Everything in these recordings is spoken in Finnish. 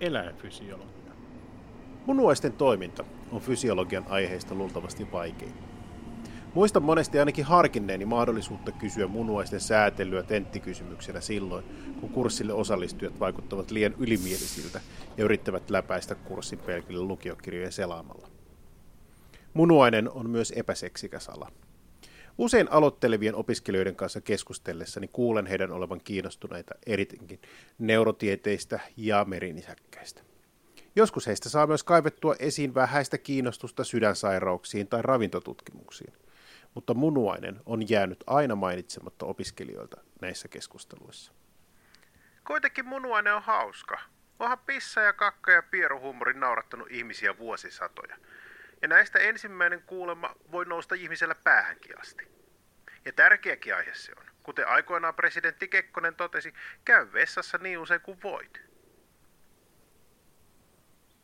eläinfysiologia. Munuaisten toiminta on fysiologian aiheista luultavasti vaikein. Muistan monesti ainakin harkinneeni mahdollisuutta kysyä munuaisten säätelyä tenttikysymyksenä silloin, kun kurssille osallistujat vaikuttavat liian ylimielisiltä ja yrittävät läpäistä kurssin pelkille lukiokirjojen selaamalla. Munuainen on myös epäseksikäs ala. Usein aloittelevien opiskelijoiden kanssa keskustellessani kuulen heidän olevan kiinnostuneita erityisesti neurotieteistä ja merinisäkkäistä. Joskus heistä saa myös kaivettua esiin vähäistä kiinnostusta sydänsairauksiin tai ravintotutkimuksiin, mutta munuainen on jäänyt aina mainitsematta opiskelijoilta näissä keskusteluissa. Kuitenkin munuainen on hauska. Onhan pissa ja kakka ja pieruhumori naurattanut ihmisiä vuosisatoja. Ja näistä ensimmäinen kuulema voi nousta ihmisellä päähänkin asti. Ja tärkeäkin aihe se on. Kuten aikoinaan presidentti Kekkonen totesi, käy vessassa niin usein kuin voit.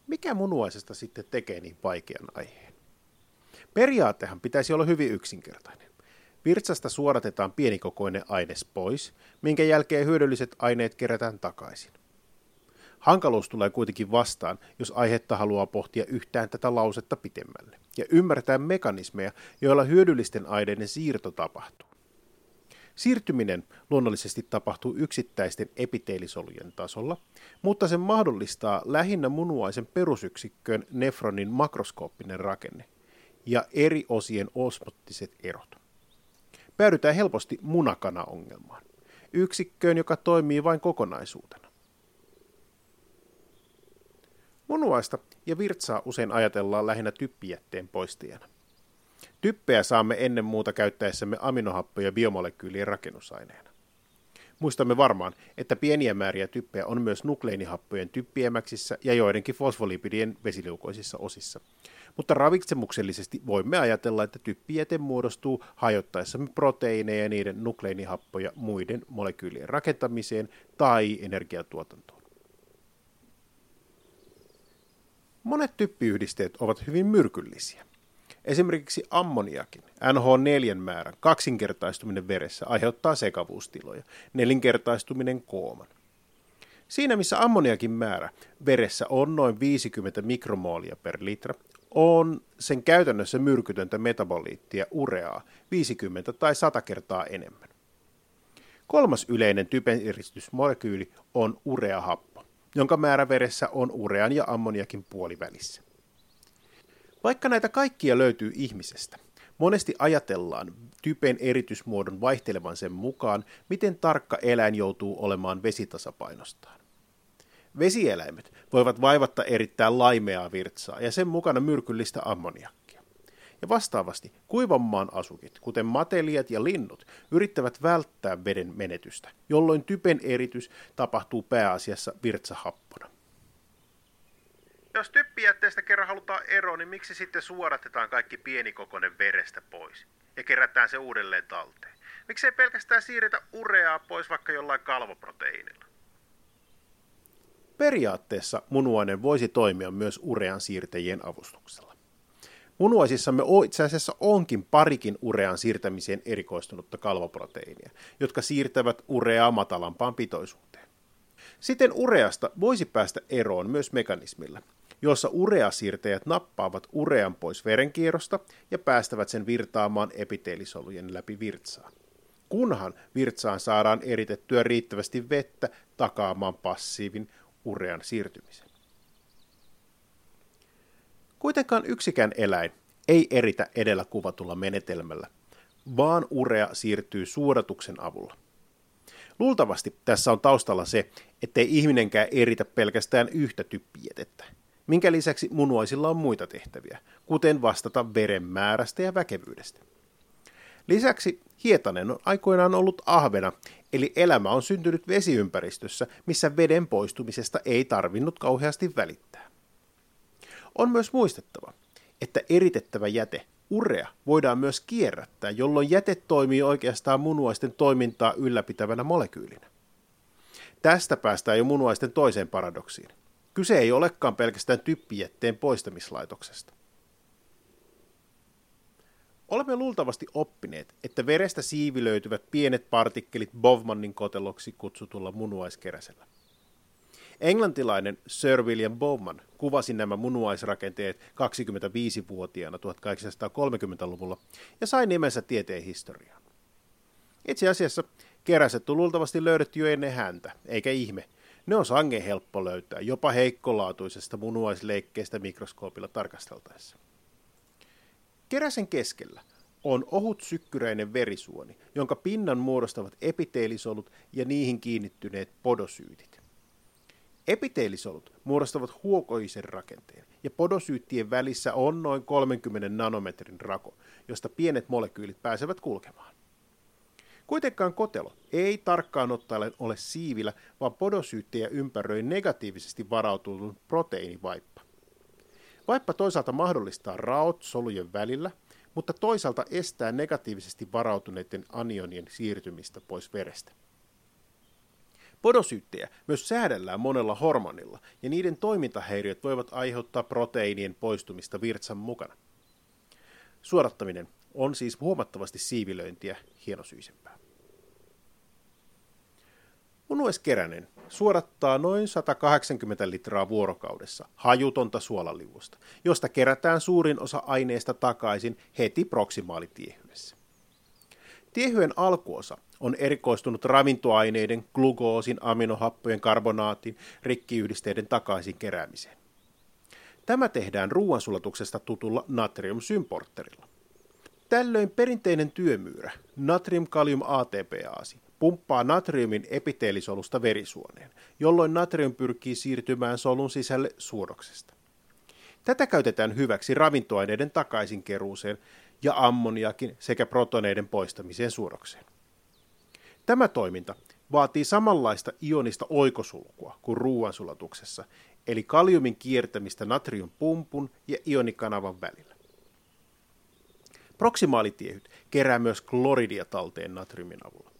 Mikä munuaisesta sitten tekee niin vaikean aiheen? Periaattehan pitäisi olla hyvin yksinkertainen. Virtsasta suodatetaan pienikokoinen aines pois, minkä jälkeen hyödylliset aineet kerätään takaisin. Hankaluus tulee kuitenkin vastaan, jos aihetta haluaa pohtia yhtään tätä lausetta pitemmälle ja ymmärtää mekanismeja, joilla hyödyllisten aineiden siirto tapahtuu. Siirtyminen luonnollisesti tapahtuu yksittäisten epiteelisolujen tasolla, mutta se mahdollistaa lähinnä munuaisen perusyksikköön nefronin makroskooppinen rakenne ja eri osien osmottiset erot. Päädytään helposti munakana-ongelmaan, yksikköön, joka toimii vain kokonaisuutena. Munuaista ja virtsaa usein ajatellaan lähinnä typpijätteen poistajana. Typpeä saamme ennen muuta käyttäessämme aminohappoja biomolekyylien rakennusaineena. Muistamme varmaan, että pieniä määriä typpeä on myös nukleinihappojen typpiemäksissä ja joidenkin fosfolipidien vesiliukoisissa osissa. Mutta ravitsemuksellisesti voimme ajatella, että typpijäte muodostuu hajottaessamme proteiineja ja niiden nukleinihappoja muiden molekyylien rakentamiseen tai energiatuotantoon. Monet typpiyhdisteet ovat hyvin myrkyllisiä. Esimerkiksi ammoniakin, NH4 määrän kaksinkertaistuminen veressä aiheuttaa sekavuustiloja, nelinkertaistuminen kooman. Siinä missä ammoniakin määrä veressä on noin 50 mikromoolia per litra, on sen käytännössä myrkytöntä metaboliittia ureaa 50 tai 100 kertaa enemmän. Kolmas yleinen typeneristysmolekyyli on ureahappo, jonka määrä veressä on urean ja ammoniakin puolivälissä. Vaikka näitä kaikkia löytyy ihmisestä, monesti ajatellaan typen eritysmuodon vaihtelevan sen mukaan, miten tarkka eläin joutuu olemaan vesitasapainostaan. Vesieläimet voivat vaivatta erittää laimeaa virtsaa ja sen mukana myrkyllistä ammoniakkia. Ja vastaavasti kuivan maan asukit, kuten matelijat ja linnut, yrittävät välttää veden menetystä, jolloin typen eritys tapahtuu pääasiassa virtsahappona. Jos typpijätteestä kerran halutaan eroon, niin miksi sitten suoratetaan kaikki pienikokoinen verestä pois ja kerätään se uudelleen talteen? Miksi ei pelkästään siirretä ureaa pois vaikka jollain kalvoproteiinilla? Periaatteessa munuainen voisi toimia myös urean siirtäjien avustuksella. Munuaisissamme itse asiassa onkin parikin urean siirtämiseen erikoistunutta kalvoproteiinia, jotka siirtävät ureaa matalampaan pitoisuuteen. Siten ureasta voisi päästä eroon myös mekanismilla, jossa ureasiirtäjät nappaavat urean pois verenkierrosta ja päästävät sen virtaamaan epiteelisolujen läpi virtsaan. Kunhan virtsaan saadaan eritettyä riittävästi vettä takaamaan passiivin urean siirtymisen. Kuitenkaan yksikään eläin ei eritä edellä kuvatulla menetelmällä, vaan urea siirtyy suodatuksen avulla. Luultavasti tässä on taustalla se, ettei ihminenkään eritä pelkästään yhtä typpijätettä, minkä lisäksi munuaisilla on muita tehtäviä, kuten vastata veren määrästä ja väkevyydestä. Lisäksi hietanen on aikoinaan ollut ahvena, eli elämä on syntynyt vesiympäristössä, missä veden poistumisesta ei tarvinnut kauheasti välittää. On myös muistettava, että eritettävä jäte, urea, voidaan myös kierrättää, jolloin jäte toimii oikeastaan munuaisten toimintaa ylläpitävänä molekyylinä. Tästä päästään jo munuaisten toiseen paradoksiin. Kyse ei olekaan pelkästään typpijätteen poistamislaitoksesta. Olemme luultavasti oppineet, että verestä siivilöityvät pienet partikkelit Bovmannin koteloksi kutsutulla munuaiskeräsellä. Englantilainen Sir William Bowman kuvasi nämä munuaisrakenteet 25-vuotiaana 1830-luvulla ja sai nimensä tieteen historiaan. Itse asiassa keräset on luultavasti löydetty jo ennen häntä, eikä ihme. Ne on sangen helppo löytää, jopa heikkolaatuisesta munuaisleikkeestä mikroskoopilla tarkasteltaessa. Keräsen keskellä on ohut sykkyräinen verisuoni, jonka pinnan muodostavat epiteelisolut ja niihin kiinnittyneet podosyytit. Epiteelisolut muodostavat huokoisen rakenteen, ja podosyyttien välissä on noin 30 nanometrin rako, josta pienet molekyylit pääsevät kulkemaan. Kuitenkaan kotelo ei tarkkaan ottaen ole siivillä, vaan podosyyttejä ympäröi negatiivisesti varautunut proteiinivaippa. Vaippa toisaalta mahdollistaa raot solujen välillä, mutta toisaalta estää negatiivisesti varautuneiden anionien siirtymistä pois verestä. Podosyyttejä myös säädellään monella hormonilla, ja niiden toimintahäiriöt voivat aiheuttaa proteiinien poistumista virtsan mukana. Suodattaminen on siis huomattavasti siivilöintiä hienosyisempää. Munueskeränen suodattaa noin 180 litraa vuorokaudessa hajutonta suolaliuosta, josta kerätään suurin osa aineesta takaisin heti proksimaalitiehyessä. Tiehyen alkuosa on erikoistunut ravintoaineiden, glukoosin, aminohappojen, karbonaatin, rikkiyhdisteiden takaisin keräämiseen. Tämä tehdään ruoansulatuksesta tutulla natriumsymporterilla. Tällöin perinteinen työmyyrä, natrium-kalium ATPaasi, pumppaa natriumin epiteelisolusta verisuoneen, jolloin natrium pyrkii siirtymään solun sisälle suodoksesta. Tätä käytetään hyväksi ravintoaineiden takaisinkeruuseen ja ammoniakin sekä protoneiden poistamiseen suodokseen. Tämä toiminta vaatii samanlaista ionista oikosulkua kuin ruoansulatuksessa, eli kaliumin kiertämistä natriumpumpun ja ionikanavan välillä. Proksimaalitiehyt kerää myös kloridia talteen natriumin avulla.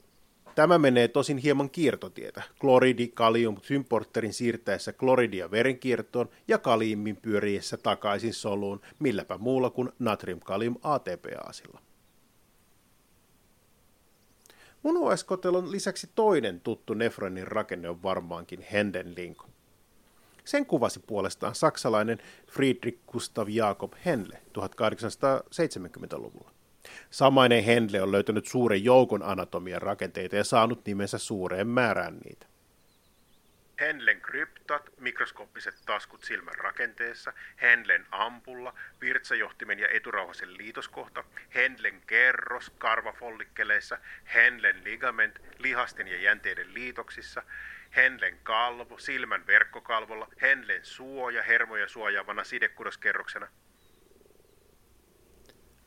Tämä menee tosin hieman kiertotietä, kloridi kalium symporterin siirtäessä kloridia verenkiertoon ja kaliumin pyöriessä takaisin soluun, milläpä muulla kuin natrium-kalium ATPaasilla. Munuaiskotelon lisäksi toinen tuttu nefronin rakenne on varmaankin Hendenlinko. Sen kuvasi puolestaan saksalainen Friedrich Gustav Jakob Henle 1870-luvulla. Samainen Henle on löytänyt suuren joukon anatomian rakenteita ja saanut nimensä suureen määrään niitä. Henlen kryptat, mikroskooppiset taskut silmän rakenteessa, Henlen ampulla, virtsajohtimen ja eturauhasen liitoskohta, Henlen kerros karvafollikkeleissa, Henlen ligament lihasten ja jänteiden liitoksissa, Henlen kalvo silmän verkkokalvolla, Henlen suoja hermoja suojaavana sidekudoskerroksena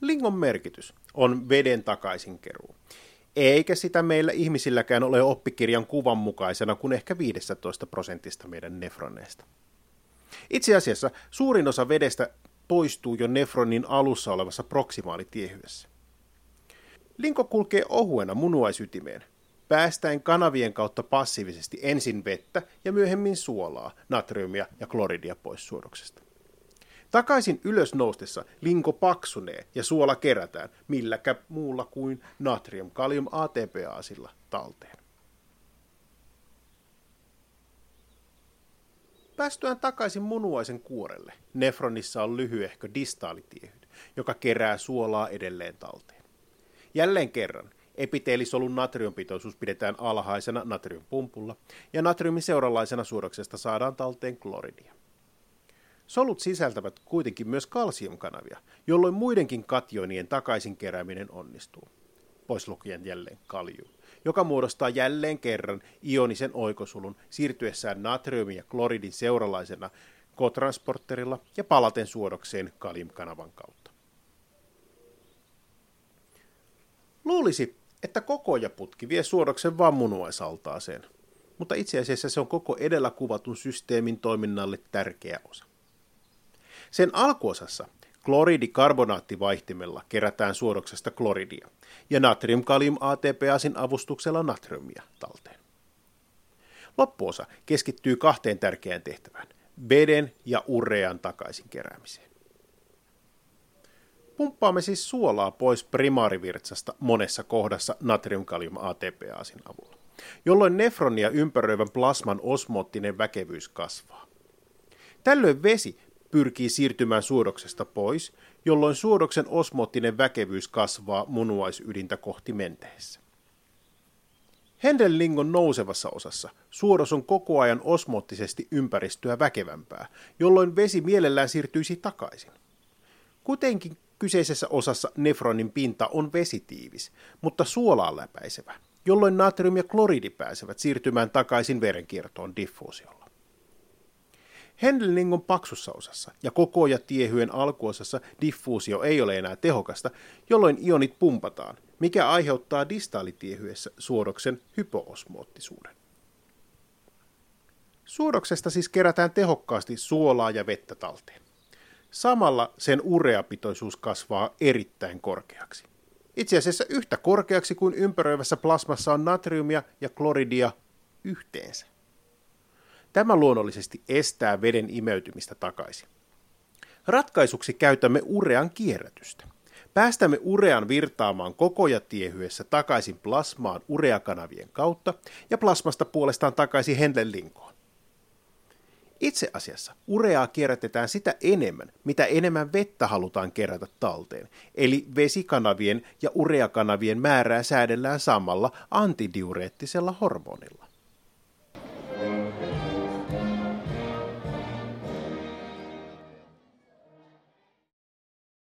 Lingon merkitys on veden takaisinkeruu. Eikä sitä meillä ihmisilläkään ole oppikirjan kuvan mukaisena kuin ehkä 15 prosentista meidän nefroneista. Itse asiassa suurin osa vedestä poistuu jo nefronin alussa olevassa proksimaalitiehyessä. Linko kulkee ohuena munuaisytimeen, päästäen kanavien kautta passiivisesti ensin vettä ja myöhemmin suolaa, natriumia ja kloridia pois suodoksesta. Takaisin ylös noustessa linko paksunee ja suola kerätään milläkä muulla kuin natrium kalium ATPaasilla talteen. Päästyään takaisin munuaisen kuorelle, nefronissa on lyhyehkö distaalitiehyd, joka kerää suolaa edelleen talteen. Jälleen kerran, epiteelisolun natriumpitoisuus pidetään alhaisena natriumpumpulla, ja natriumin seuralaisena suodaksesta saadaan talteen kloridia. Solut sisältävät kuitenkin myös kalsiumkanavia, jolloin muidenkin kationien takaisin kerääminen onnistuu. Pois lukien jälleen kalium, joka muodostaa jälleen kerran ionisen oikosulun siirtyessään natriumin ja kloridin seuralaisena kotransporterilla ja palaten suodokseen kaliumkanavan kautta. Luulisi, että kokojaputki vie suodoksen vain munuaisaltaaseen, mutta itse asiassa se on koko edellä kuvatun systeemin toiminnalle tärkeä osa. Sen alkuosassa kloridikarbonaattivaihtimella kerätään suodoksesta kloridia ja natrium-kalium ATPasin avustuksella natriumia talteen. Loppuosa keskittyy kahteen tärkeään tehtävään, veden ja urean takaisin keräämiseen. Pumppaamme siis suolaa pois primaarivirtsasta monessa kohdassa natrium-kalium ATPasin avulla. jolloin nefronia ympäröivän plasman osmoottinen väkevyys kasvaa. Tällöin vesi pyrkii siirtymään suodoksesta pois, jolloin suodoksen osmoottinen väkevyys kasvaa munuaisydintä kohti menteessä. Hendellingon nousevassa osassa suodos on koko ajan osmoottisesti ympäristöä väkevämpää, jolloin vesi mielellään siirtyisi takaisin. Kuitenkin kyseisessä osassa nefronin pinta on vesitiivis, mutta suolaan läpäisevä, jolloin natrium ja kloridi pääsevät siirtymään takaisin verenkiertoon diffuusiolla. Hendelningon paksussa osassa ja koko ja tiehyen alkuosassa diffuusio ei ole enää tehokasta, jolloin ionit pumpataan, mikä aiheuttaa distaalitiehyessä suodoksen hypoosmoottisuuden. Suodoksesta siis kerätään tehokkaasti suolaa ja vettä talteen. Samalla sen ureapitoisuus kasvaa erittäin korkeaksi. Itse asiassa yhtä korkeaksi kuin ympäröivässä plasmassa on natriumia ja kloridia yhteensä. Tämä luonnollisesti estää veden imeytymistä takaisin. Ratkaisuksi käytämme urean kierrätystä. Päästämme urean virtaamaan koko ja tiehyessä takaisin plasmaan ureakanavien kautta ja plasmasta puolestaan takaisin Henle-linkoon. Itse asiassa ureaa kierrätetään sitä enemmän, mitä enemmän vettä halutaan kerätä talteen, eli vesikanavien ja ureakanavien määrää säädellään samalla antidiureettisella hormonilla.